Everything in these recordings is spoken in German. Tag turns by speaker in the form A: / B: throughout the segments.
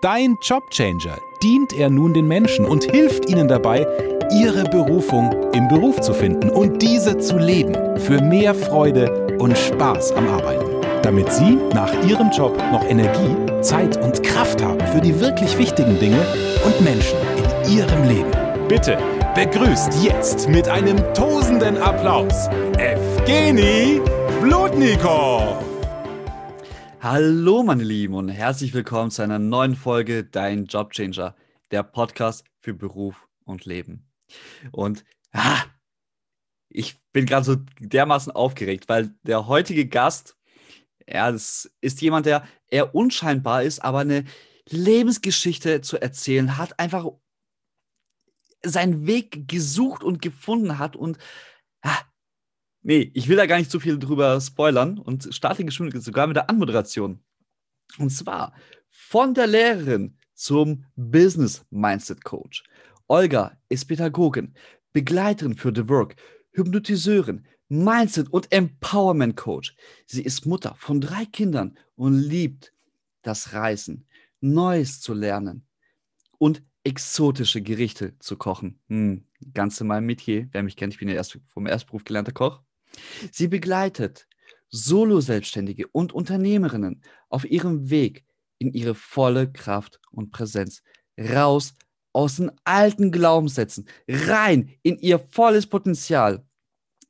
A: Dein Jobchanger dient er nun den Menschen und hilft ihnen dabei, ihre Berufung im Beruf zu finden und diese zu leben für mehr Freude und Spaß am Arbeiten. Damit sie nach ihrem Job noch Energie, Zeit und Kraft haben für die wirklich wichtigen Dinge und Menschen in ihrem Leben. Bitte begrüßt jetzt mit einem tosenden Applaus Evgeny Blutnikow.
B: Hallo meine Lieben und herzlich willkommen zu einer neuen Folge Dein Jobchanger, der Podcast für Beruf und Leben. Und ah, ich bin gerade so dermaßen aufgeregt, weil der heutige Gast, ja, das ist jemand, der eher unscheinbar ist, aber eine Lebensgeschichte zu erzählen hat, einfach seinen Weg gesucht und gefunden hat und ah, Nee, ich will da gar nicht zu viel drüber spoilern und starte geschwind sogar mit der Anmoderation. Und zwar von der Lehrerin zum Business Mindset Coach. Olga ist Pädagogin, Begleiterin für The Work, Hypnotiseurin, Mindset und Empowerment Coach. Sie ist Mutter von drei Kindern und liebt das Reisen, Neues zu lernen und exotische Gerichte zu kochen. Hm, ganz in meinem Metier. Wer mich kennt, ich bin ja erst vom Erstberuf gelernter Koch. Sie begleitet Solo-Selbstständige und Unternehmerinnen auf ihrem Weg in ihre volle Kraft und Präsenz. Raus aus den alten Glaubenssätzen, rein in ihr volles Potenzial.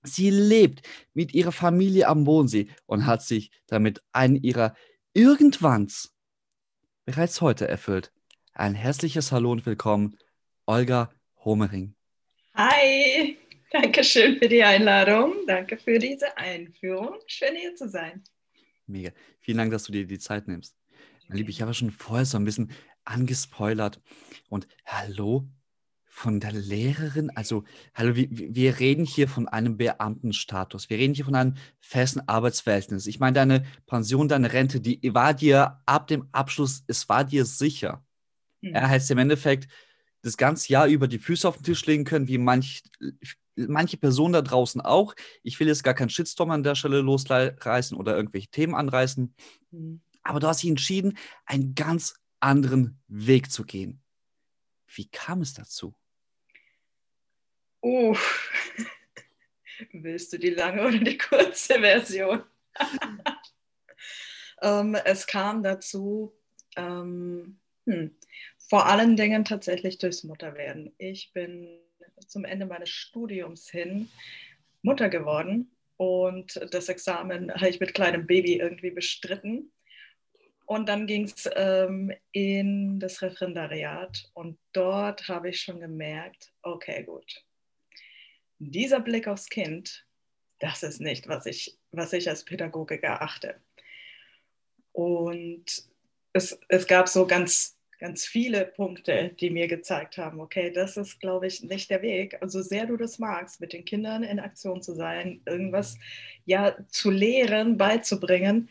B: Sie lebt mit ihrer Familie am Bodensee und hat sich damit einen ihrer Irgendwanns bereits heute erfüllt. Ein herzliches Hallo und Willkommen, Olga Homering.
C: Hi! Dankeschön für die Einladung. Danke für diese Einführung. Schön hier zu sein.
B: Mega. Vielen Dank, dass du dir die Zeit nimmst. Meine Liebe, ich habe schon vorher so ein bisschen angespoilert. Und hallo von der Lehrerin. Also, hallo, wir, wir reden hier von einem Beamtenstatus. Wir reden hier von einem festen Arbeitsverhältnis. Ich meine, deine Pension, deine Rente, die war dir ab dem Abschluss, es war dir sicher. Mhm. Er heißt im Endeffekt, das ganze Jahr über die Füße auf den Tisch legen können, wie manch manche Personen da draußen auch. Ich will jetzt gar keinen Shitstorm an der Stelle losreißen oder irgendwelche Themen anreißen. Mhm. Aber du hast dich entschieden, einen ganz anderen Weg zu gehen. Wie kam es dazu?
C: Oh, willst du die lange oder die kurze Version? ähm, es kam dazu, ähm, hm, vor allen Dingen tatsächlich durchs Mutterwerden. Ich bin zum Ende meines Studiums hin Mutter geworden und das Examen habe ich mit kleinem Baby irgendwie bestritten. Und dann ging es ähm, in das Referendariat und dort habe ich schon gemerkt, okay, gut, dieser Blick aufs Kind, das ist nicht, was ich, was ich als Pädagogik erachte. Und es, es gab so ganz ganz viele Punkte, die mir gezeigt haben, okay, das ist, glaube ich, nicht der Weg. Also sehr du das magst, mit den Kindern in Aktion zu sein, irgendwas ja zu lehren, beizubringen,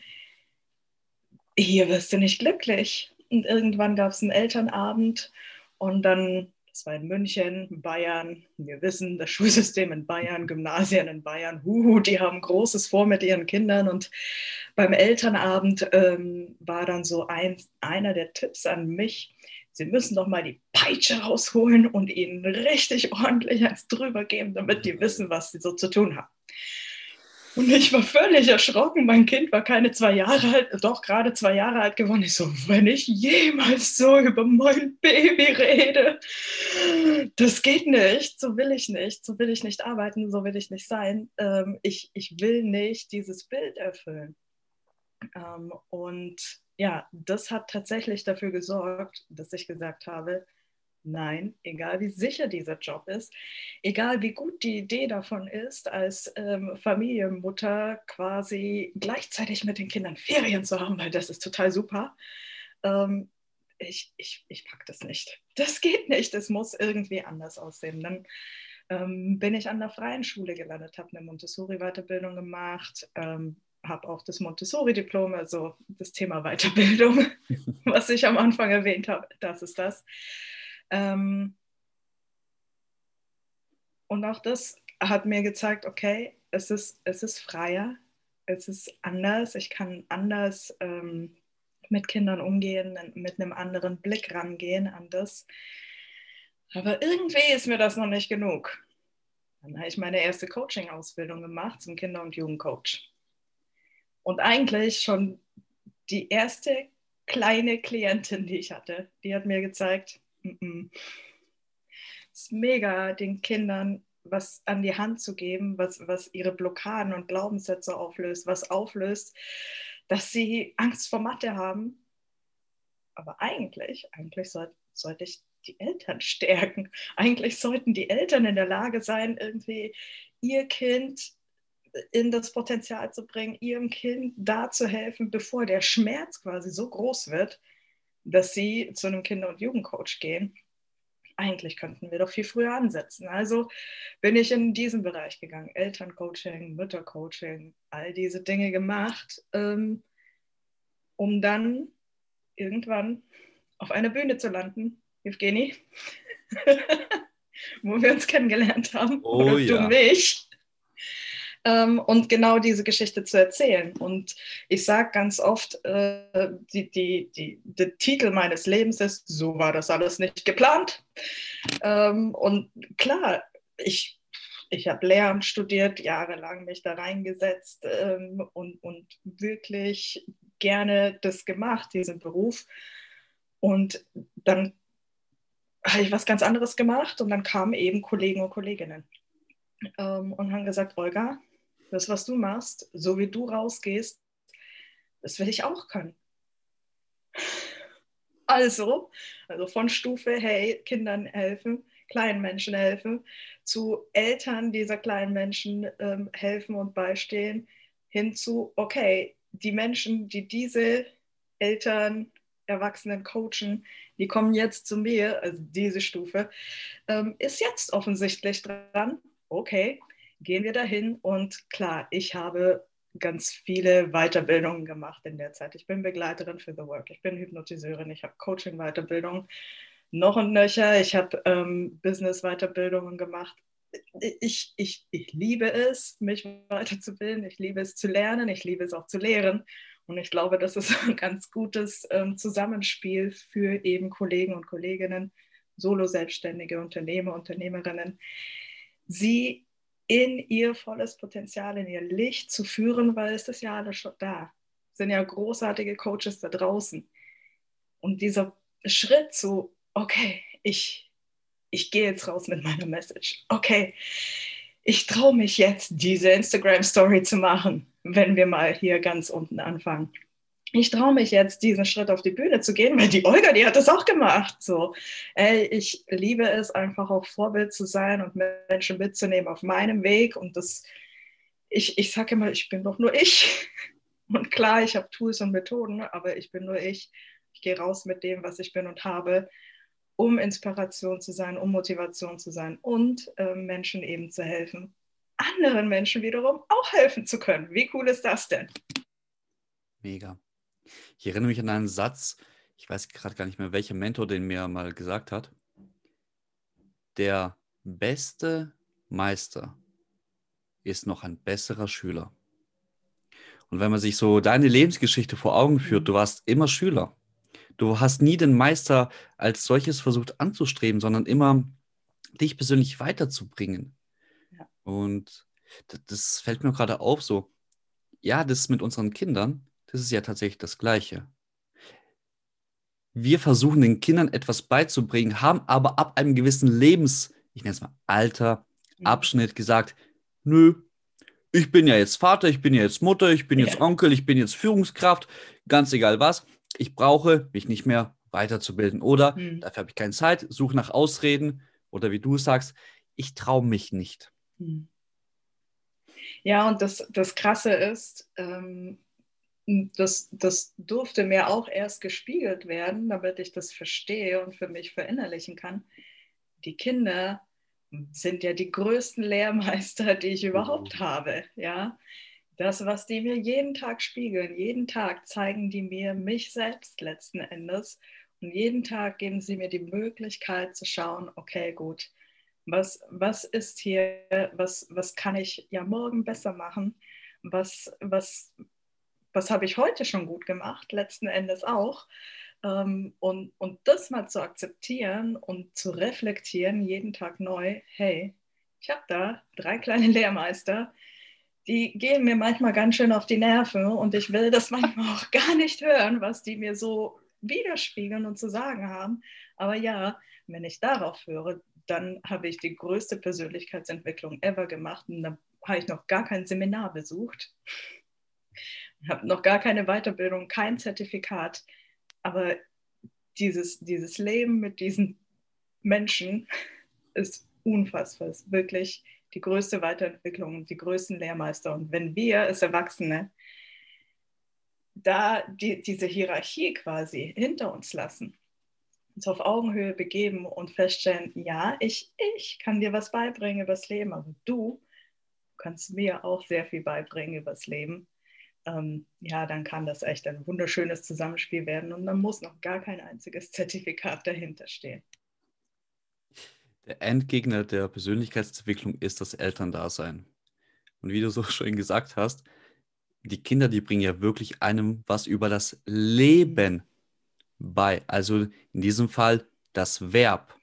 C: hier wirst du nicht glücklich. Und irgendwann gab es einen Elternabend und dann war in München, Bayern. Wir wissen, das Schulsystem in Bayern, Gymnasien in Bayern, huhu, die haben Großes vor mit ihren Kindern. Und beim Elternabend ähm, war dann so ein, einer der Tipps an mich, Sie müssen doch mal die Peitsche rausholen und ihnen richtig ordentlich eins drüber geben, damit die wissen, was sie so zu tun haben. Und ich war völlig erschrocken. Mein Kind war keine zwei Jahre alt, doch gerade zwei Jahre alt geworden. Ich so, wenn ich jemals so über mein Baby rede, das geht nicht. So will ich nicht. So will ich nicht arbeiten. So will ich nicht sein. Ähm, ich, ich will nicht dieses Bild erfüllen. Ähm, und ja, das hat tatsächlich dafür gesorgt, dass ich gesagt habe, Nein, egal wie sicher dieser Job ist, egal wie gut die Idee davon ist, als ähm, Familienmutter quasi gleichzeitig mit den Kindern Ferien zu haben, weil das ist total super. Ähm, ich, ich, ich packe das nicht. Das geht nicht. Es muss irgendwie anders aussehen. Dann ähm, bin ich an der freien Schule gelandet, habe eine Montessori-Weiterbildung gemacht, ähm, habe auch das Montessori-Diplom, also das Thema Weiterbildung, was ich am Anfang erwähnt habe, das ist das. Ähm, und auch das hat mir gezeigt, okay, es ist, es ist freier, es ist anders, ich kann anders ähm, mit Kindern umgehen, mit einem anderen Blick rangehen an das. Aber irgendwie ist mir das noch nicht genug. Dann habe ich meine erste Coaching-Ausbildung gemacht zum Kinder- und Jugendcoach. Und eigentlich schon die erste kleine Klientin, die ich hatte, die hat mir gezeigt, es ist mega, den Kindern was an die Hand zu geben, was, was ihre Blockaden und Glaubenssätze auflöst, was auflöst, dass sie Angst vor Mathe haben. Aber eigentlich, eigentlich sollte, sollte ich die Eltern stärken. Eigentlich sollten die Eltern in der Lage sein, irgendwie ihr Kind in das Potenzial zu bringen, ihrem Kind da zu helfen, bevor der Schmerz quasi so groß wird, dass sie zu einem Kinder- und Jugendcoach gehen. Eigentlich könnten wir doch viel früher ansetzen. Also bin ich in diesen Bereich gegangen. Elterncoaching, Müttercoaching, all diese Dinge gemacht, ähm, um dann irgendwann auf einer Bühne zu landen Evgeni, wo wir uns kennengelernt haben.
B: Oh,
C: oder
B: ja.
C: du mich. Ähm, und genau diese Geschichte zu erzählen. Und ich sage ganz oft, äh, die, die, die, der Titel meines Lebens ist, so war das alles nicht geplant. Ähm, und klar, ich, ich habe Lehramt studiert, jahrelang mich da reingesetzt ähm, und, und wirklich gerne das gemacht, diesen Beruf. Und dann habe ich was ganz anderes gemacht und dann kamen eben Kollegen und Kolleginnen ähm, und haben gesagt, Olga, das, was du machst, so wie du rausgehst, das will ich auch können. Also, also von Stufe, hey, Kindern helfen, kleinen Menschen helfen, zu Eltern dieser kleinen Menschen ähm, helfen und beistehen, hin zu, okay, die Menschen, die diese Eltern, Erwachsenen coachen, die kommen jetzt zu mir, also diese Stufe, ähm, ist jetzt offensichtlich dran. Okay, gehen wir dahin. Und klar, ich habe ganz viele Weiterbildungen gemacht in der Zeit. Ich bin Begleiterin für The Work, ich bin Hypnotiseurin, ich habe Coaching-Weiterbildung noch und nöcher, ich habe ähm, Business-Weiterbildungen gemacht. Ich, ich, ich liebe es, mich weiterzubilden, ich liebe es zu lernen, ich liebe es auch zu lehren. Und ich glaube, das ist ein ganz gutes ähm, Zusammenspiel für eben Kollegen und Kolleginnen, Solo-Selbstständige, Unternehmer, Unternehmerinnen, sie in ihr volles Potenzial, in ihr Licht zu führen, weil es ist ja alles schon da. Es sind ja großartige Coaches da draußen. Und dieser Schritt zu, okay, ich, ich gehe jetzt raus mit meiner Message. Okay, ich traue mich jetzt, diese Instagram-Story zu machen, wenn wir mal hier ganz unten anfangen. Ich traue mich jetzt, diesen Schritt auf die Bühne zu gehen, weil die Olga, die hat das auch gemacht. So, ey, ich liebe es einfach auch Vorbild zu sein und Menschen mitzunehmen auf meinem Weg. Und das, ich, ich sage immer, ich bin doch nur ich. Und klar, ich habe Tools und Methoden, aber ich bin nur ich. Ich gehe raus mit dem, was ich bin und habe, um Inspiration zu sein, um Motivation zu sein und äh, Menschen eben zu helfen, anderen Menschen wiederum auch helfen zu können. Wie cool ist das denn?
B: Mega. Ich erinnere mich an einen Satz, ich weiß gerade gar nicht mehr, welcher Mentor den mir mal gesagt hat. Der beste Meister ist noch ein besserer Schüler. Und wenn man sich so deine Lebensgeschichte vor Augen führt, du warst immer Schüler. Du hast nie den Meister als solches versucht anzustreben, sondern immer dich persönlich weiterzubringen.
C: Ja.
B: Und das, das fällt mir gerade auf, so, ja, das mit unseren Kindern, das ist ja tatsächlich das Gleiche. Wir versuchen den Kindern etwas beizubringen, haben aber ab einem gewissen Lebens, ich nenne es mal Alter,
C: Mhm.
B: Abschnitt gesagt, nö, ich bin ja jetzt Vater, ich bin ja jetzt Mutter, ich bin jetzt. Onkel, ich bin jetzt Führungskraft, ganz egal was. Ich brauche mich nicht mehr weiterzubilden. Oder
C: Hm.
B: dafür habe ich keine Zeit, suche nach Ausreden. Oder wie du sagst, ich traue mich nicht.
C: Hm. Ja, und das, das Krasse ist, ähm, das, das durfte mir auch erst gespiegelt werden, damit ich das verstehe und für mich verinnerlichen kann. Die Kinder sind ja die größten Lehrmeister, die ich überhaupt habe. Ja, das, was die mir jeden Tag spiegeln, jeden Tag zeigen die mir mich selbst letzten Endes. Und jeden Tag geben sie mir die Möglichkeit zu schauen, okay, gut, was, was ist hier, was, was kann ich ja morgen besser machen, was, was, was habe ich heute schon gut gemacht, letzten Endes auch. Ähm, und, und das mal zu akzeptieren und zu reflektieren, jeden Tag neu, hey, ich habe da drei kleine Lehrmeister, die gehen mir manchmal ganz schön auf die Nerven und ich will das manchmal auch gar nicht hören, was die mir so widerspiegeln und zu sagen haben. Aber ja, wenn ich darauf höre, dann habe ich die größte Persönlichkeitsentwicklung ever gemacht und da habe ich noch gar kein Seminar besucht, habe noch gar keine Weiterbildung, kein Zertifikat. Aber dieses, dieses Leben mit diesen Menschen ist unfassbar, ist wirklich die größte Weiterentwicklung die größten Lehrmeister. Und wenn wir als Erwachsene da die, diese Hierarchie quasi hinter uns lassen, uns auf Augenhöhe begeben und feststellen, ja, ich, ich kann dir was beibringen übers Leben, aber du kannst mir auch sehr viel beibringen übers Leben. Ähm, ja, dann kann das echt ein wunderschönes Zusammenspiel werden und dann muss noch gar kein einziges Zertifikat dahinter stehen.
B: Der Endgegner der Persönlichkeitsentwicklung ist das Elterndasein. Und wie du so schön gesagt hast, die Kinder, die bringen ja wirklich einem was über das Leben bei. Also in diesem Fall das Verb.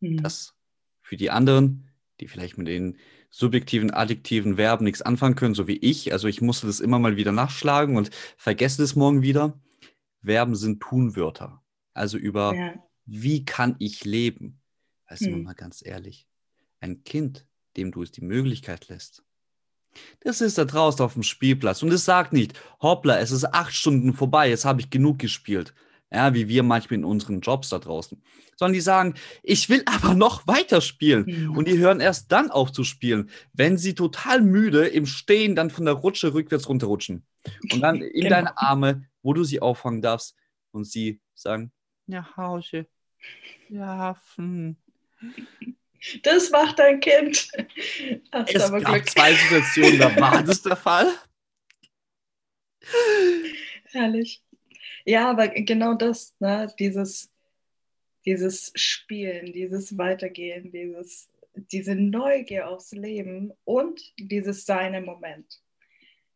B: Mhm. Das für die anderen, die vielleicht mit den subjektiven, adjektiven Verben nichts anfangen können, so wie ich. Also ich musste das immer mal wieder nachschlagen und vergesse das morgen wieder. Verben sind Tunwörter. Also über ja. wie kann ich leben? Weißt hm. mal ganz ehrlich, ein Kind, dem du es die Möglichkeit lässt, das ist da draußen auf dem Spielplatz und es sagt nicht, hoppla, es ist acht Stunden vorbei, jetzt habe ich genug gespielt. Ja, wie wir manchmal in unseren Jobs da draußen. Sondern die sagen, ich will aber noch weiter spielen. Mhm. Und die hören erst dann auf zu spielen, wenn sie total müde im Stehen dann von der Rutsche rückwärts runterrutschen. Und dann in genau. deine Arme, wo du sie auffangen darfst. Und sie sagen, ja, Hause. Ja, hm.
C: Das macht dein Kind.
B: Hast es aber gab Glück. zwei Situationen, da war das der Fall.
C: Herrlich. Ja, aber genau das, ne? dieses, dieses Spielen, dieses Weitergehen, dieses, diese Neugier aufs Leben und dieses Seine Moment.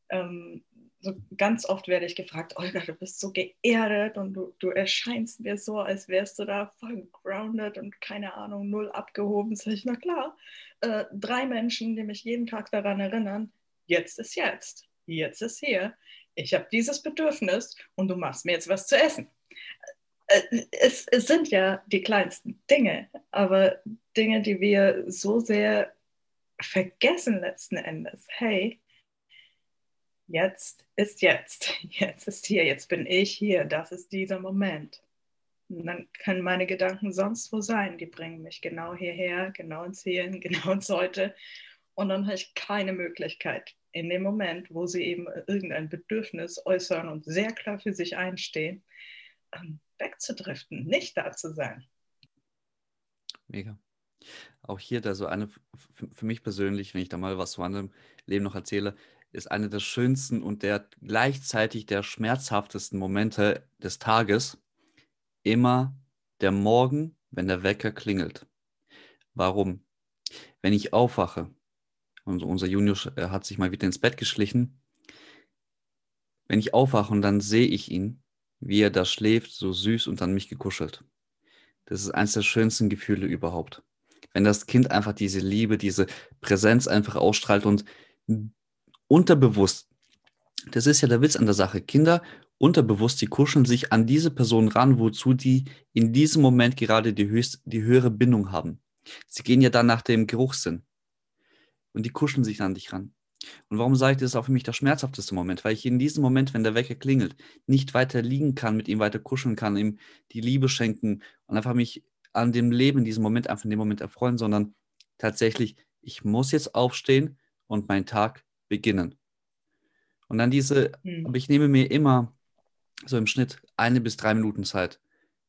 C: Ähm, so ganz oft werde ich gefragt, Olga, du bist so geerdet und du, du erscheinst mir so, als wärst du da voll grounded und keine Ahnung, null abgehoben. Sag ich, na klar, äh, drei Menschen, die mich jeden Tag daran erinnern, jetzt ist jetzt, jetzt ist hier. Ich habe dieses Bedürfnis und du machst mir jetzt was zu essen. Äh, es, es sind ja die kleinsten Dinge, aber Dinge, die wir so sehr vergessen letzten Endes. Hey, jetzt ist jetzt, jetzt ist hier, jetzt bin ich hier, das ist dieser Moment. Und dann können meine Gedanken sonst wo sein, die bringen mich genau hierher, genau ins Hier, genau ins Heute. Und dann habe ich keine Möglichkeit, in dem Moment, wo sie eben irgendein Bedürfnis äußern und sehr klar für sich einstehen, ähm, wegzudriften, nicht da zu sein.
B: Mega. Auch hier da so eine, für mich persönlich, wenn ich da mal was zu meinem Leben noch erzähle, ist eine der schönsten und der gleichzeitig der schmerzhaftesten Momente des Tages immer der Morgen, wenn der Wecker klingelt. Warum? Wenn ich aufwache und unser Junior äh, hat sich mal wieder ins Bett geschlichen, wenn ich aufwache und dann sehe ich ihn, wie er da schläft, so süß und an mich gekuschelt. Das ist eines der schönsten Gefühle überhaupt. Wenn das Kind einfach diese Liebe, diese Präsenz einfach ausstrahlt und unterbewusst, das ist ja der Witz an der Sache, Kinder unterbewusst, die kuscheln sich an diese Person ran, wozu die in diesem Moment gerade die, höchst, die höhere Bindung haben. Sie gehen ja dann nach dem Geruchssinn und die kuscheln sich an dich ran. Und warum sage ich, das ist auch für mich der schmerzhafteste Moment? Weil ich in diesem Moment, wenn der Wecker klingelt, nicht weiter liegen kann, mit ihm weiter kuscheln kann, ihm die Liebe schenken und einfach mich an dem Leben in diesem Moment, einfach in dem Moment erfreuen, sondern tatsächlich, ich muss jetzt aufstehen und meinen Tag beginnen. Und dann diese, mhm. aber ich nehme mir immer so im Schnitt eine bis drei Minuten Zeit,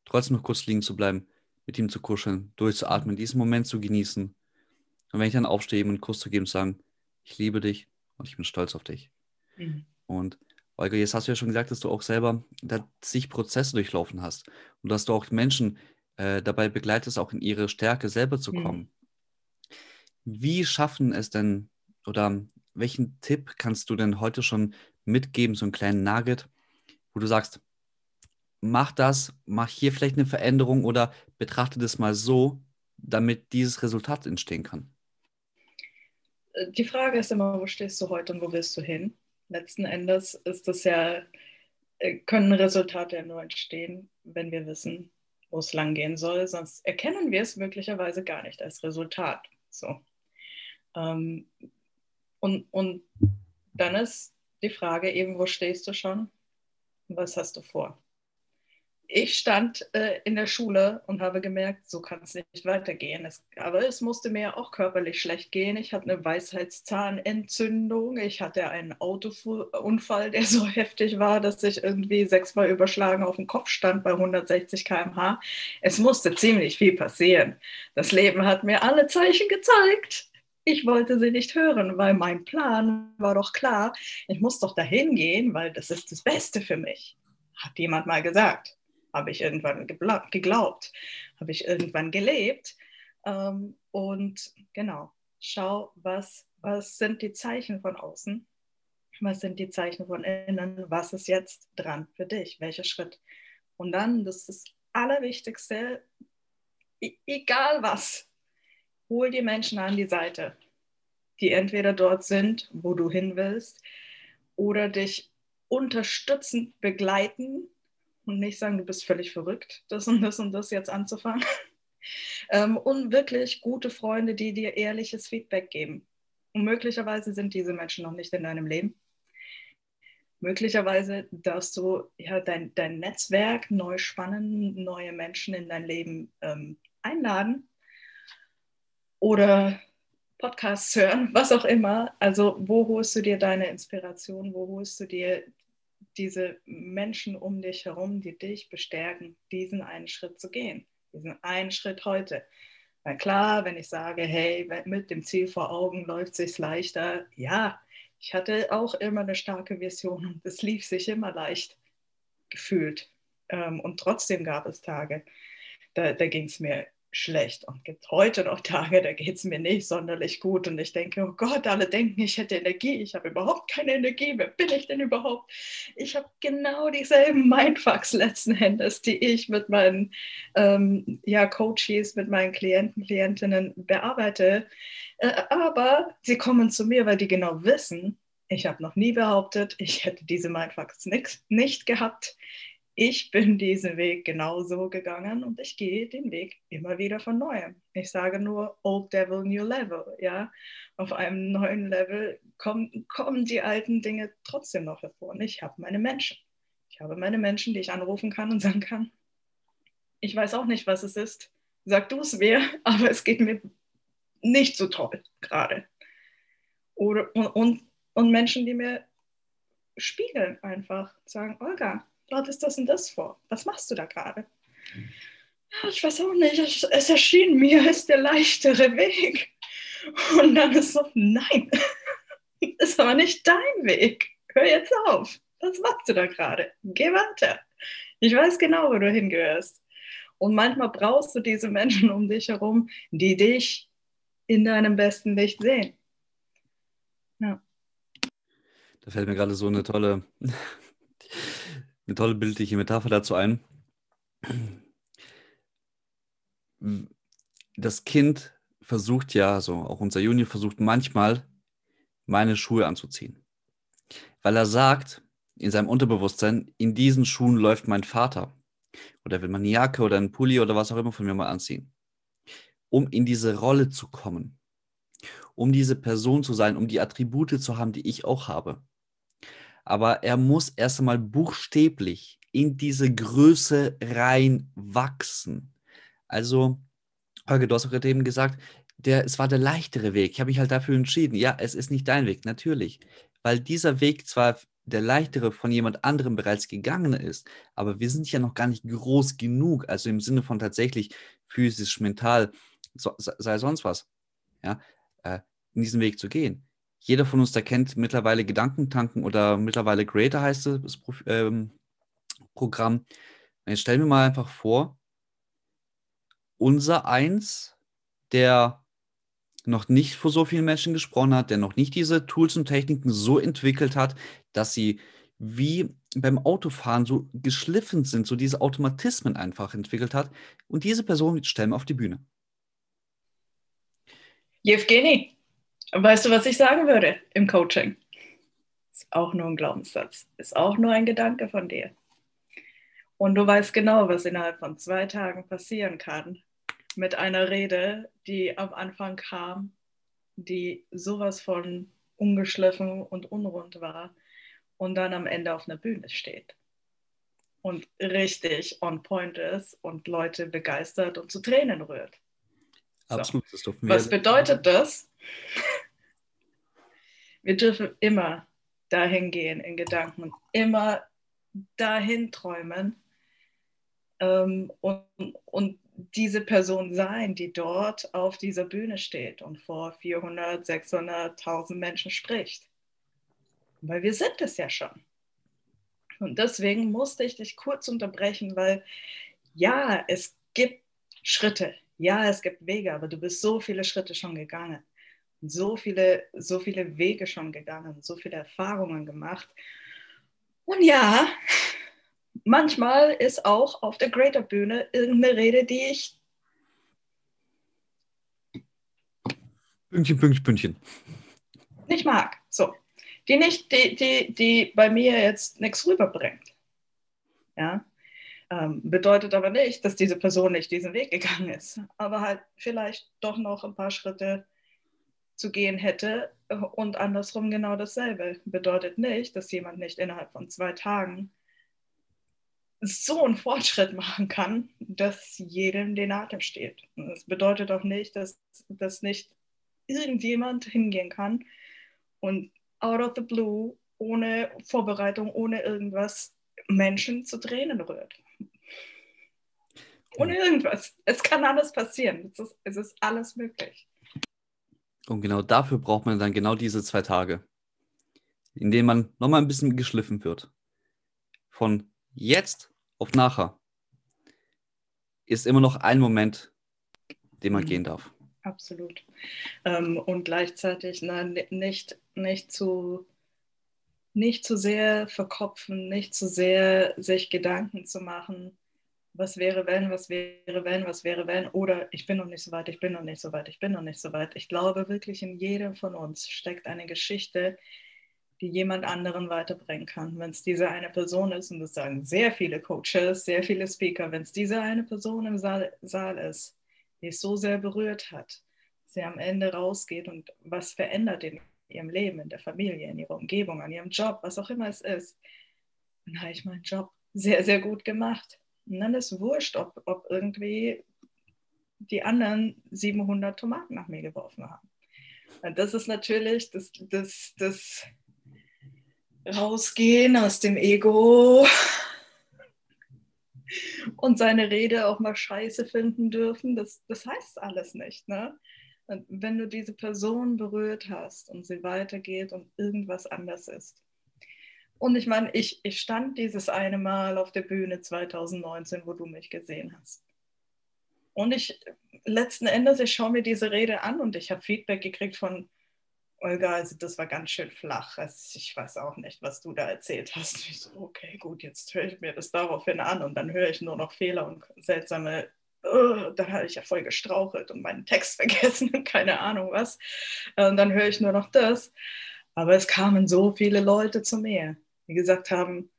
B: trotzdem noch kurz liegen zu bleiben, mit ihm zu kuscheln, durchzuatmen, diesen Moment zu genießen. Und wenn ich dann aufstehe, ihm einen Kuss zu geben und sagen, ich liebe dich und ich bin stolz auf dich. Mhm. Und Olga, jetzt hast du ja schon gesagt, dass du auch selber da zig Prozesse durchlaufen hast und dass du auch Menschen äh, dabei begleitest, auch in ihre Stärke selber zu mhm. kommen. Mhm. Wie schaffen es denn oder welchen Tipp kannst du denn heute schon mitgeben, so einen kleinen Nugget, wo du sagst, mach das, mach hier vielleicht eine Veränderung oder betrachte das mal so, damit dieses Resultat entstehen kann?
C: Die Frage ist immer, wo stehst du heute und wo willst du hin? Letzten Endes ist das ja, äh, können Resultate ja nur entstehen, wenn wir wissen, wo es lang gehen soll, sonst erkennen wir es möglicherweise gar nicht als Resultat. So. Ähm, und, und dann ist die Frage eben, wo stehst du schon? Was hast du vor? Ich stand äh, in der Schule und habe gemerkt, so kann es nicht weitergehen. Es, aber es musste mir auch körperlich schlecht gehen. Ich hatte eine Weisheitszahnentzündung. Ich hatte einen Autounfall, der so heftig war, dass ich irgendwie sechsmal überschlagen auf dem Kopf stand bei 160 km/h. Es musste ziemlich viel passieren. Das Leben hat mir alle Zeichen gezeigt. Ich wollte sie nicht hören, weil mein Plan war doch klar. Ich muss doch dahin gehen, weil das ist das Beste für mich. Hat jemand mal gesagt habe ich irgendwann geglaubt, habe ich irgendwann gelebt. Ähm, und genau, schau, was, was sind die Zeichen von außen, was sind die Zeichen von innen, was ist jetzt dran für dich, welcher Schritt. Und dann, das ist das Allerwichtigste, e egal was, hol die Menschen an die Seite, die entweder dort sind, wo du hin willst, oder dich unterstützend begleiten und nicht sagen, du bist völlig verrückt, das und das und das jetzt anzufangen. ähm, und wirklich gute Freunde, die dir ehrliches Feedback geben. Und möglicherweise sind diese Menschen noch nicht in deinem Leben. Möglicherweise darfst du ja, dein, dein Netzwerk neu spannen, neue Menschen in dein Leben ähm, einladen oder Podcasts hören, was auch immer. Also wo holst du dir deine Inspiration, wo holst du dir diese Menschen um dich herum, die dich bestärken, diesen einen Schritt zu gehen, diesen einen Schritt heute. Weil klar, wenn ich sage, hey, mit dem Ziel vor Augen läuft es sich leichter, ja, ich hatte auch immer eine starke Vision und es lief sich immer leicht gefühlt. Ähm, und trotzdem gab es Tage, da, da ging es mir schlecht und gibt heute noch Tage, da geht es mir nicht sonderlich gut. Und ich denke, oh Gott, alle denken, ich hätte Energie, ich habe überhaupt keine Energie, wer bin ich denn überhaupt? Ich habe genau dieselben Mindfucks letzten Endes, die ich mit meinen ähm, ja, Coaches, mit meinen Klienten, Klientinnen bearbeite, äh, aber sie kommen zu mir, weil die genau wissen, ich habe noch nie behauptet, ich hätte diese Mindfucks nicht, nicht gehabt ich bin diesen Weg genauso gegangen und ich gehe den Weg immer wieder von neuem. Ich sage nur Old Devil, New Level. Ja? Auf einem neuen Level kommen, kommen die alten Dinge trotzdem noch hervor. Und ich habe meine Menschen. Ich habe meine Menschen, die ich anrufen kann und sagen kann, ich weiß auch nicht, was es ist. Sag du es mir, aber es geht mir nicht so toll gerade. Und, und, und Menschen, die mir spiegeln einfach, sagen, Olga, dort ist das und das vor. Was machst du da gerade? Ich weiß auch nicht, es, es erschien mir als der leichtere Weg. Und dann ist so, nein, ist aber nicht dein Weg. Hör jetzt auf. Was machst du da gerade? Geh weiter. Ich weiß genau, wo du hingehörst. Und manchmal brauchst du diese Menschen um dich herum, die dich in deinem besten Licht sehen.
B: Ja. Da fällt mir gerade so eine tolle eine tolle bildliche Metapher dazu ein. Das Kind versucht ja, so auch unser Junior versucht manchmal, meine Schuhe anzuziehen. Weil er sagt, in seinem Unterbewusstsein, in diesen Schuhen läuft mein Vater. Oder will man eine Jacke oder einen Pulli oder was auch immer von mir mal anziehen. Um in diese Rolle zu kommen. Um diese Person zu sein, um die Attribute zu haben, die ich auch habe aber er muss erst einmal buchstäblich in diese Größe reinwachsen. Also, Holger, du hast auch gerade eben gesagt, der, es war der leichtere Weg. Ich habe mich halt dafür entschieden. Ja, es ist nicht dein Weg, natürlich. Weil dieser Weg zwar der leichtere von jemand anderem bereits gegangen ist, aber wir sind ja noch gar nicht groß genug, also im Sinne von tatsächlich physisch, mental, so, sei sonst was, ja, äh, in diesen Weg zu gehen jeder von uns, der kennt mittlerweile Gedankentanken oder mittlerweile Creator heißt das ähm, Programm. Jetzt stellen wir mal einfach vor, unser Eins, der noch nicht vor so vielen Menschen gesprochen hat, der noch nicht diese Tools und Techniken so entwickelt hat, dass sie wie beim Autofahren so geschliffen sind, so diese Automatismen einfach entwickelt hat. Und diese Person stellen wir auf die Bühne.
C: Jevgeni, weißt du, was ich sagen würde im Coaching? Ist auch nur ein Glaubenssatz, ist auch nur ein Gedanke von dir. Und du weißt genau, was innerhalb von zwei Tagen passieren kann mit einer Rede, die am Anfang kam, die sowas von ungeschliffen und unrund war und dann am Ende auf einer Bühne steht und richtig on point ist und Leute begeistert und zu Tränen rührt.
B: Absolut.
C: So. Das Was bedeutet das? Wir dürfen immer dahin gehen in Gedanken, immer dahin träumen ähm, und, und diese Person sein, die dort auf dieser Bühne steht und vor 400, 600, 1000 Menschen spricht. Weil wir sind es ja schon. Und deswegen musste ich dich kurz unterbrechen, weil ja, es gibt Schritte, ja, es gibt Wege, aber du bist so viele Schritte schon gegangen, so viele, so viele Wege schon gegangen, so viele Erfahrungen gemacht. Und ja, manchmal ist auch auf der Greater Bühne irgendeine Rede, die ich.
B: Pünktchen, Pünktchen, Pünktchen.
C: Nicht mag. So. Die nicht, die, die, die bei mir jetzt nichts rüberbringt. Ja. Ähm, bedeutet aber nicht, dass diese Person nicht diesen Weg gegangen ist, aber halt vielleicht doch noch ein paar Schritte zu gehen hätte und andersrum genau dasselbe. Bedeutet nicht, dass jemand nicht innerhalb von zwei Tagen so einen Fortschritt machen kann, dass jedem den Atem steht. Das bedeutet auch nicht, dass, dass nicht irgendjemand hingehen kann und out of the blue, ohne Vorbereitung, ohne irgendwas, Menschen zu Tränen rührt. Ohne irgendwas. Es kann alles passieren. Es ist, es ist alles möglich.
B: Und genau dafür braucht man dann genau diese zwei Tage, in denen man nochmal ein bisschen geschliffen wird. Von jetzt auf nachher ist immer noch ein Moment, den man mhm. gehen darf.
C: Absolut. Ähm, und gleichzeitig na, nicht, nicht, zu, nicht zu sehr verkopfen, nicht zu sehr sich Gedanken zu machen, was wäre wenn, was wäre wenn, was wäre wenn, oder ich bin noch nicht so weit, ich bin noch nicht so weit, ich bin noch nicht so weit. Ich glaube wirklich, in jedem von uns steckt eine Geschichte, die jemand anderen weiterbringen kann. Wenn es diese eine Person ist, und das sagen sehr viele Coaches, sehr viele Speaker, wenn es diese eine Person im Saal, Saal ist, die es so sehr berührt hat, sie am Ende rausgeht und was verändert in ihrem Leben, in der Familie, in ihrer Umgebung, an ihrem Job, was auch immer es ist, dann habe ich meinen Job sehr, sehr gut gemacht. Und dann ist wurscht, ob, ob irgendwie die anderen 700 Tomaten nach mir geworfen haben. Und das ist natürlich das, das, das rausgehen aus dem Ego und seine Rede auch mal scheiße finden dürfen, das, das heißt alles nicht. Ne? Und wenn du diese Person berührt hast und sie weitergeht und irgendwas anders ist. Und ich meine, ich, ich stand dieses eine Mal auf der Bühne 2019, wo du mich gesehen hast. Und ich, letzten Endes, ich schaue mir diese Rede an und ich habe Feedback gekriegt von Olga, also das war ganz schön flach. Also ich weiß auch nicht, was du da erzählt hast. Ich so, okay, gut, jetzt höre ich mir das daraufhin an und dann höre ich nur noch Fehler und seltsame, uh, da habe ich ja voll gestrauchelt und meinen Text vergessen und keine Ahnung was. Und dann höre ich nur noch das. Aber es kamen so viele Leute zu mir, die gesagt haben,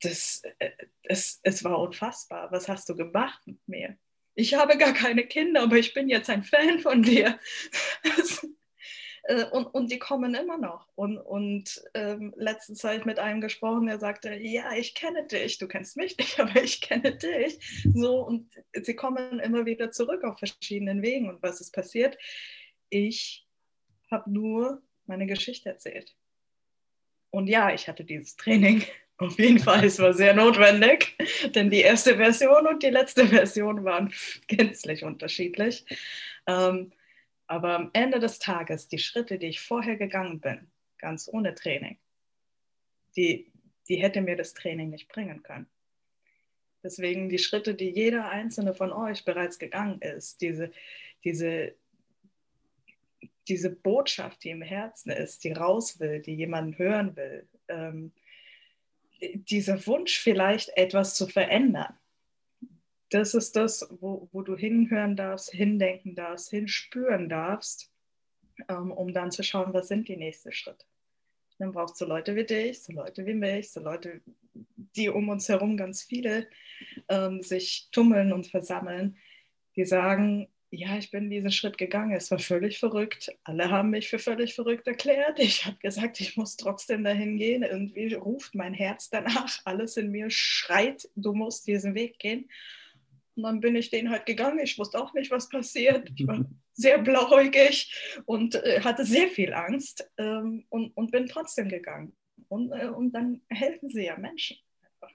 C: das, äh, es, es war unfassbar. Was hast du gemacht mit mir? Ich habe gar keine Kinder, aber ich bin jetzt ein Fan von dir. Äh, und, und die kommen immer noch. Und, und ähm, letzte Zeit mit einem gesprochen, der sagte, ja, ich kenne dich, du kennst mich nicht, aber ich kenne dich. So, und sie kommen immer wieder zurück auf verschiedenen Wegen. Und was ist passiert? Ich habe nur meine Geschichte erzählt. Und ja, ich hatte dieses Training. Auf jeden Fall, es war sehr notwendig, denn die erste Version und die letzte Version waren gänzlich unterschiedlich. Ähm, aber am Ende des Tages, die Schritte, die ich vorher gegangen bin, ganz ohne Training, die, die hätte mir das Training nicht bringen können. Deswegen die Schritte, die jeder einzelne von euch bereits gegangen ist, diese, diese, diese Botschaft, die im Herzen ist, die raus will, die jemand hören will, ähm, dieser Wunsch vielleicht etwas zu verändern, das ist das, wo, wo du hinhören darfst, hindenken darfst, hinspüren darfst, ähm, um dann zu schauen, was sind die nächsten Schritte. Dann brauchst du Leute wie dich, so Leute wie mich, so Leute, die um uns herum ganz viele ähm, sich tummeln und versammeln, die sagen, ja, ich bin diesen Schritt gegangen. Es war völlig verrückt. Alle haben mich für völlig verrückt erklärt. Ich habe gesagt, ich muss trotzdem dahin gehen. Irgendwie ruft mein Herz danach. Alles in mir schreit, du musst diesen Weg gehen. Und dann bin ich den halt gegangen. Ich wusste auch nicht, was passiert. Ich war sehr blauäugig und äh, hatte sehr viel Angst ähm, und, und bin trotzdem gegangen. Und, äh, und dann helfen sie ja Menschen. Einfach.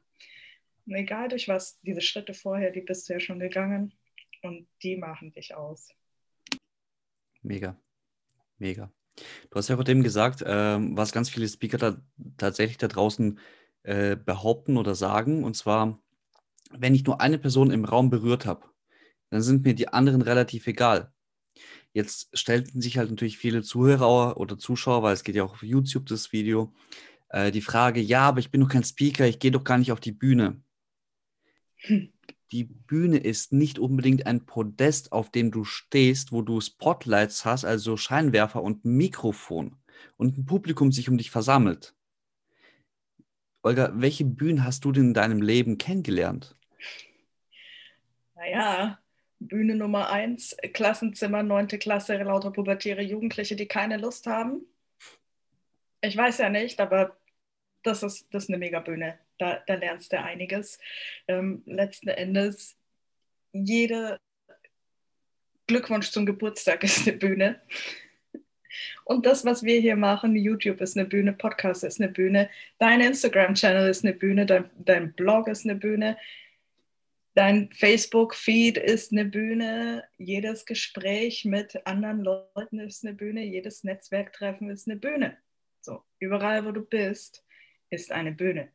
C: Und egal durch was, diese Schritte vorher, die bist du ja schon gegangen und die machen dich aus.
B: Mega, mega. Du hast ja vor dem gesagt, ähm, was ganz viele Speaker da tatsächlich da draußen äh, behaupten oder sagen, und zwar, wenn ich nur eine Person im Raum berührt habe, dann sind mir die anderen relativ egal. Jetzt stellten sich halt natürlich viele Zuhörer oder Zuschauer, weil es geht ja auch auf YouTube das Video, äh, die Frage, ja, aber ich bin doch kein Speaker, ich gehe doch gar nicht auf die Bühne. Hm. Die Bühne ist nicht unbedingt ein Podest, auf dem du stehst, wo du Spotlights hast, also Scheinwerfer und Mikrofon und ein Publikum sich um dich versammelt. Olga, welche Bühnen hast du denn in deinem Leben kennengelernt?
C: Naja, Bühne Nummer eins, Klassenzimmer, neunte Klasse, lauter pubertäre Jugendliche, die keine Lust haben. Ich weiß ja nicht, aber das ist, das ist eine Megabühne. Da, da lernst du einiges. Ähm, letzten Endes, jede Glückwunsch zum Geburtstag ist eine Bühne. Und das, was wir hier machen, YouTube ist eine Bühne, Podcast ist eine Bühne, dein Instagram-Channel ist eine Bühne, dein, dein Blog ist eine Bühne, dein Facebook-Feed ist eine Bühne, jedes Gespräch mit anderen Leuten ist eine Bühne, jedes Netzwerktreffen ist eine Bühne. So, überall, wo du bist, ist eine Bühne.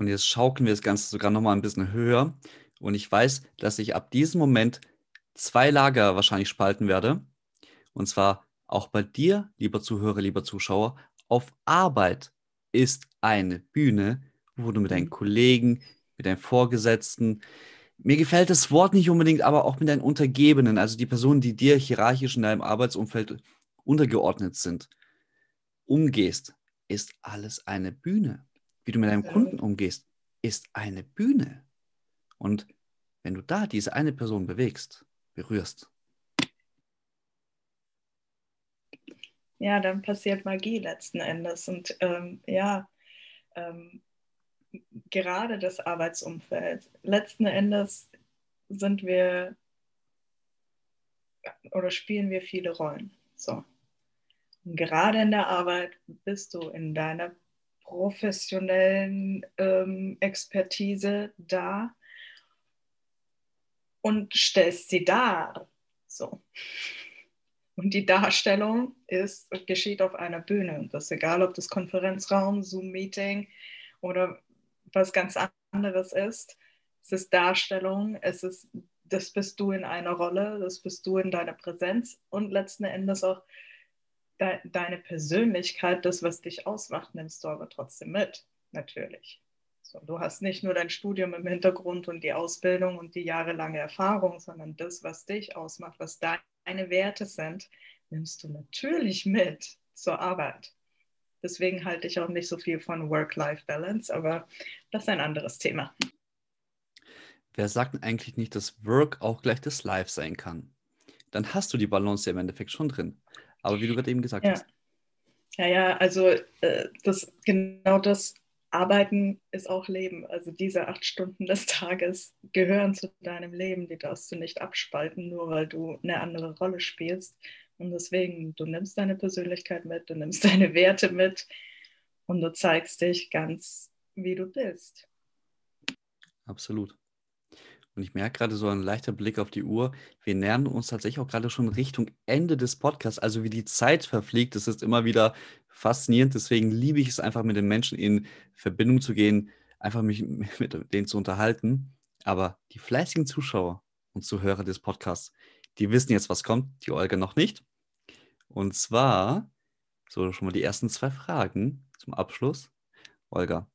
B: Und jetzt schaukeln wir das Ganze sogar nochmal ein bisschen höher. Und ich weiß, dass ich ab diesem Moment zwei Lager wahrscheinlich spalten werde. Und zwar auch bei dir, lieber Zuhörer, lieber Zuschauer, auf Arbeit ist eine Bühne, wo du mit deinen Kollegen, mit deinen Vorgesetzten, mir gefällt das Wort nicht unbedingt, aber auch mit deinen Untergebenen, also die Personen, die dir hierarchisch in deinem Arbeitsumfeld untergeordnet sind, umgehst, ist alles eine Bühne. Wie du mit deinem Kunden umgehst, ist eine Bühne. Und wenn du da diese eine Person bewegst, berührst,
C: ja, dann passiert Magie letzten Endes. Und ähm, ja, ähm, gerade das Arbeitsumfeld. Letzten Endes sind wir oder spielen wir viele Rollen. So. Und gerade in der Arbeit bist du in deiner professionellen ähm, Expertise da und stellst sie dar. So. Und die Darstellung ist, geschieht auf einer Bühne. Und das ist egal, ob das Konferenzraum, Zoom-Meeting oder was ganz anderes ist. Es ist Darstellung, es ist, das bist du in einer Rolle, das bist du in deiner Präsenz und letzten Endes auch de deine Persönlichkeit, das, was dich ausmacht, nimmst du aber trotzdem mit, natürlich. So, du hast nicht nur dein Studium im Hintergrund und die Ausbildung und die jahrelange Erfahrung, sondern das, was dich ausmacht, was dein deine Werte sind, nimmst du natürlich mit zur Arbeit. Deswegen halte ich auch nicht so viel von Work-Life-Balance, aber das ist ein anderes Thema.
B: Wer sagt eigentlich nicht, dass Work auch gleich das Life sein kann? Dann hast du die Balance ja im Endeffekt schon drin. Aber wie du gerade eben gesagt
C: ja.
B: hast.
C: Ja, ja, also äh, das, genau das Arbeiten ist auch Leben. Also diese acht Stunden des Tages gehören zu deinem Leben. Die darfst du nicht abspalten, nur weil du eine andere Rolle spielst. Und deswegen, du nimmst deine Persönlichkeit mit, du nimmst deine Werte mit und du zeigst dich ganz, wie du bist.
B: Absolut. Und ich merke gerade so ein leichter Blick auf die Uhr. Wir nähern uns tatsächlich auch gerade schon Richtung Ende des Podcasts. Also wie die Zeit verfliegt, das ist immer wieder faszinierend. Deswegen liebe ich es einfach mit den Menschen in Verbindung zu gehen, einfach mich mit denen zu unterhalten. Aber die fleißigen Zuschauer und Zuhörer des Podcasts, die wissen jetzt, was kommt, die Olga noch nicht. Und zwar, so schon mal die ersten zwei Fragen zum Abschluss. Olga,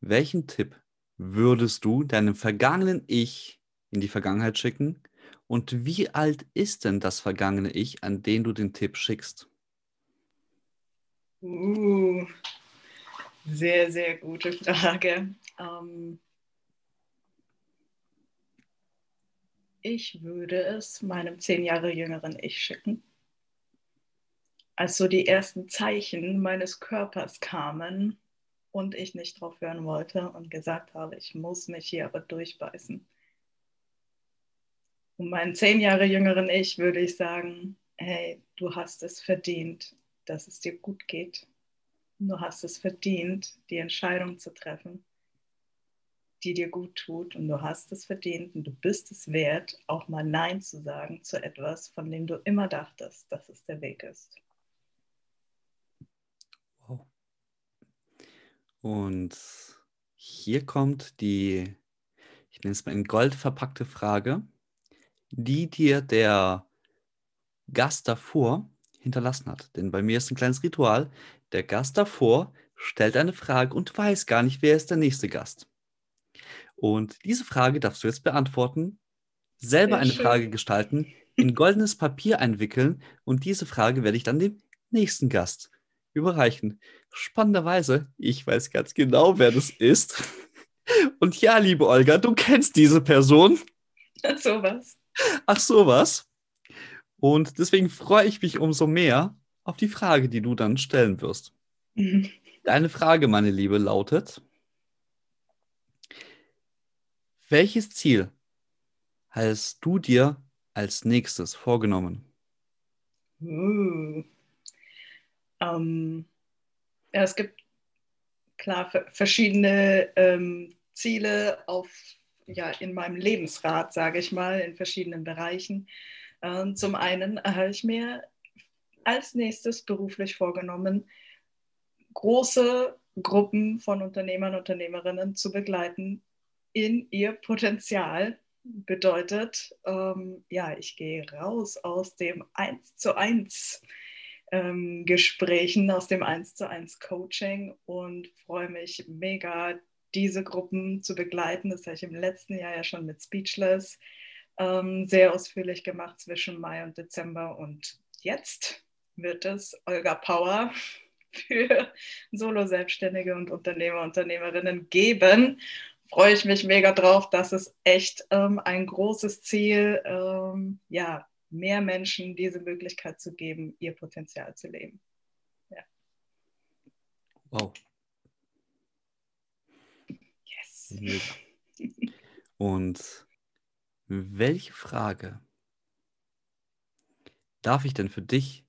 B: welchen Tipp würdest du deinem vergangenen Ich in die Vergangenheit schicken? Und wie alt ist denn das vergangene Ich, an den du den Tipp schickst?
C: Uh, sehr, sehr gute Frage. Ähm, ich würde es meinem zehn Jahre jüngeren Ich schicken. Als so die ersten Zeichen meines Körpers kamen und ich nicht drauf hören wollte und gesagt habe, ich muss mich hier aber durchbeißen. Und meinen zehn Jahre jüngeren Ich würde ich sagen, hey, du hast es verdient, dass es dir gut geht. Du hast es verdient, die Entscheidung zu treffen, die dir gut tut. Und du hast es verdient und du bist es wert, auch mal Nein zu sagen zu etwas, von dem du immer dachtest, dass es der Weg ist.
B: Und hier kommt die, ich nenne es mal in Gold verpackte Frage, die dir der Gast davor hinterlassen hat. Denn bei mir ist ein kleines Ritual. Der Gast davor stellt eine Frage und weiß gar nicht, wer ist der nächste Gast. Und diese Frage darfst du jetzt beantworten, selber Sehr eine schön. Frage gestalten, in goldenes Papier einwickeln und diese Frage werde ich dann dem nächsten Gast überreichen. Spannenderweise, ich weiß ganz genau, wer das ist. Und ja, liebe Olga, du kennst diese Person.
C: Ach, sowas.
B: Ach, sowas. Und deswegen freue ich mich umso mehr auf die Frage, die du dann stellen wirst. Mhm. Deine Frage, meine Liebe, lautet: Welches Ziel hast du dir als nächstes vorgenommen?
C: Uh. Ähm, ja, es gibt klar verschiedene ähm, Ziele auf, ja, in meinem Lebensrat, sage ich mal, in verschiedenen Bereichen. Ähm, zum einen habe ich mir als nächstes beruflich vorgenommen, große Gruppen von Unternehmern und Unternehmerinnen zu begleiten in ihr Potenzial. Bedeutet, ähm, ja, ich gehe raus aus dem 1 zu 1 ähm, Gesprächen, aus dem 1 zu 1 Coaching und freue mich mega, diese Gruppen zu begleiten. Das habe ich im letzten Jahr ja schon mit Speechless ähm, sehr ausführlich gemacht zwischen Mai und Dezember. Und jetzt wird es Olga Power für Solo-Selbstständige und Unternehmer, Unternehmerinnen geben. Freue ich mich mega drauf. Das ist echt ähm, ein großes Ziel, ähm, ja, mehr Menschen diese Möglichkeit zu geben, ihr Potenzial zu leben. Ja.
B: Wow.
C: Yes.
B: Und welche Frage darf ich denn für dich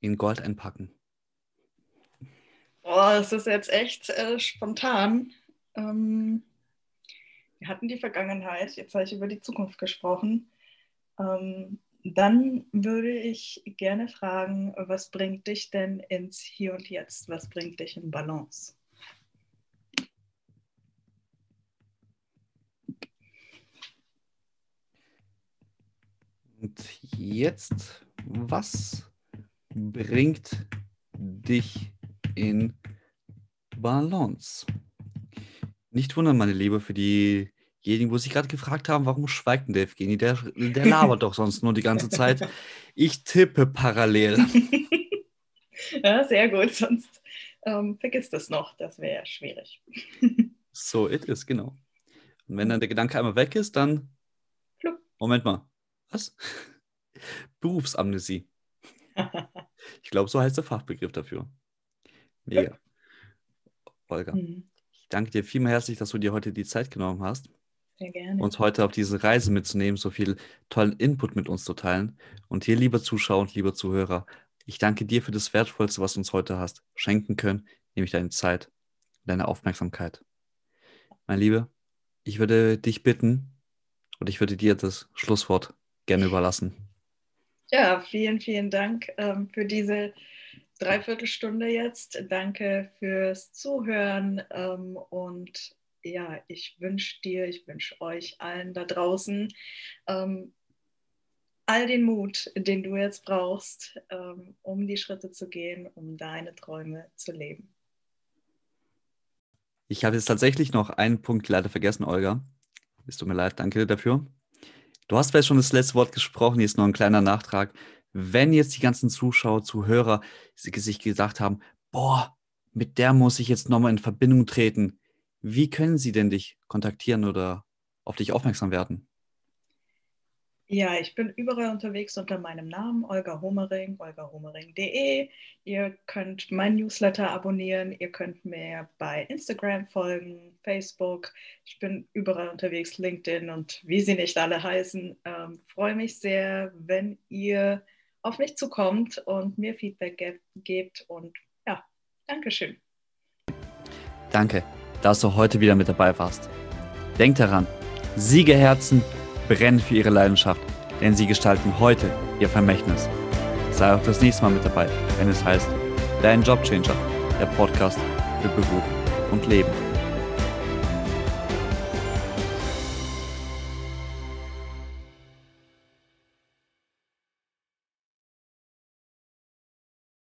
B: in Gold einpacken?
C: Oh, das ist jetzt echt äh, spontan. Ähm, wir hatten die Vergangenheit, jetzt habe ich über die Zukunft gesprochen. Ähm, dann würde ich gerne fragen, was bringt dich denn ins Hier und Jetzt? Was bringt dich in Balance?
B: Und jetzt, was bringt dich in Balance? Nicht wundern, meine Liebe, für diejenigen, wo sich gerade gefragt haben, warum schweigt denn der Evgeni? Der, der labert doch sonst nur die ganze Zeit. Ich tippe parallel.
C: ja, sehr gut, sonst ähm, vergisst es noch. Das wäre schwierig.
B: so, it is, genau. Und wenn dann der Gedanke einmal weg ist, dann. Flup. Moment mal. Was? Berufsamnesie. ich glaube, so heißt der Fachbegriff dafür. Mega. Olga, mhm. ich danke dir vielmal herzlich, dass du dir heute die Zeit genommen hast. Uns heute auf diese Reise mitzunehmen, so viel tollen Input mit uns zu teilen. Und hier, lieber Zuschauer und lieber Zuhörer, ich danke dir für das Wertvollste, was du uns heute hast schenken können, nämlich deine Zeit, deine Aufmerksamkeit. Mein Liebe, ich würde dich bitten und ich würde dir das Schlusswort gerne überlassen.
C: Ja, vielen, vielen Dank ähm, für diese Dreiviertelstunde jetzt. Danke fürs Zuhören ähm, und ja, ich wünsche dir, ich wünsche euch allen da draußen ähm, all den Mut, den du jetzt brauchst, ähm, um die Schritte zu gehen, um deine Träume zu leben.
B: Ich habe jetzt tatsächlich noch einen Punkt leider vergessen, Olga. Es tut mir leid, danke dir dafür. Du hast vielleicht schon das letzte Wort gesprochen, hier ist noch ein kleiner Nachtrag. Wenn jetzt die ganzen Zuschauer, Zuhörer sich gedacht haben, boah, mit der muss ich jetzt nochmal in Verbindung treten, wie können sie denn dich kontaktieren oder auf dich aufmerksam werden?
C: Ja, ich bin überall unterwegs unter meinem Namen, Olga Homering, olgahomering.de. Ihr könnt mein Newsletter abonnieren, ihr könnt mir bei Instagram folgen, Facebook. Ich bin überall unterwegs, LinkedIn und wie sie nicht alle heißen. Ähm, freue mich sehr, wenn ihr auf mich zukommt und mir Feedback ge gebt. Und ja, Dankeschön.
B: Danke, dass du heute wieder mit dabei warst. Denk daran, Siegerherzen brennen für ihre Leidenschaft, denn sie gestalten heute ihr Vermächtnis. Sei auch das nächste Mal mit dabei, wenn es heißt Dein Jobchanger, der Podcast für Beruf und Leben.